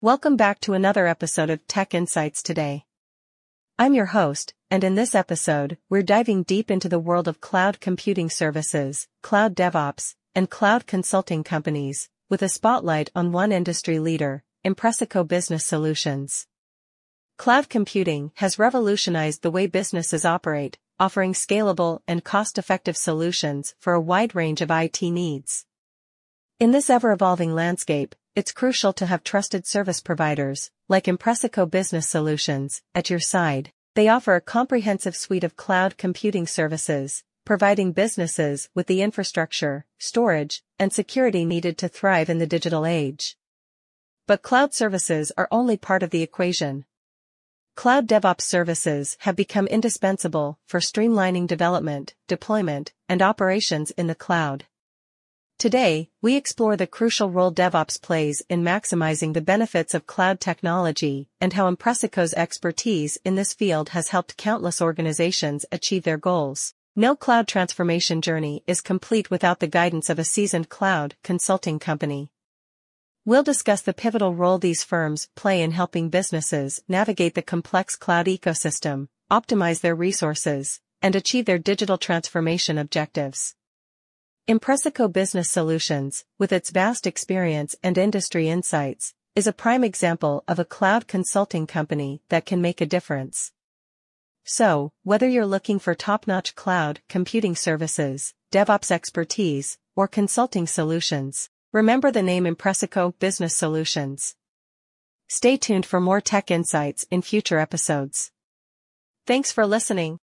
Welcome back to another episode of Tech Insights Today. I'm your host, and in this episode, we're diving deep into the world of cloud computing services, cloud DevOps, and cloud consulting companies, with a spotlight on one industry leader, Impressico Business Solutions. Cloud computing has revolutionized the way businesses operate, offering scalable and cost-effective solutions for a wide range of IT needs. In this ever-evolving landscape, it's crucial to have trusted service providers, like Impressico Business Solutions, at your side. They offer a comprehensive suite of cloud computing services, providing businesses with the infrastructure, storage, and security needed to thrive in the digital age. But cloud services are only part of the equation. Cloud DevOps services have become indispensable for streamlining development, deployment, and operations in the cloud. Today, we explore the crucial role DevOps plays in maximizing the benefits of cloud technology and how Impressico's expertise in this field has helped countless organizations achieve their goals. No cloud transformation journey is complete without the guidance of a seasoned cloud consulting company. We'll discuss the pivotal role these firms play in helping businesses navigate the complex cloud ecosystem, optimize their resources, and achieve their digital transformation objectives. Impressico Business Solutions, with its vast experience and industry insights, is a prime example of a cloud consulting company that can make a difference. So, whether you're looking for top-notch cloud computing services, DevOps expertise, or consulting solutions, remember the name Impressico Business Solutions. Stay tuned for more tech insights in future episodes. Thanks for listening.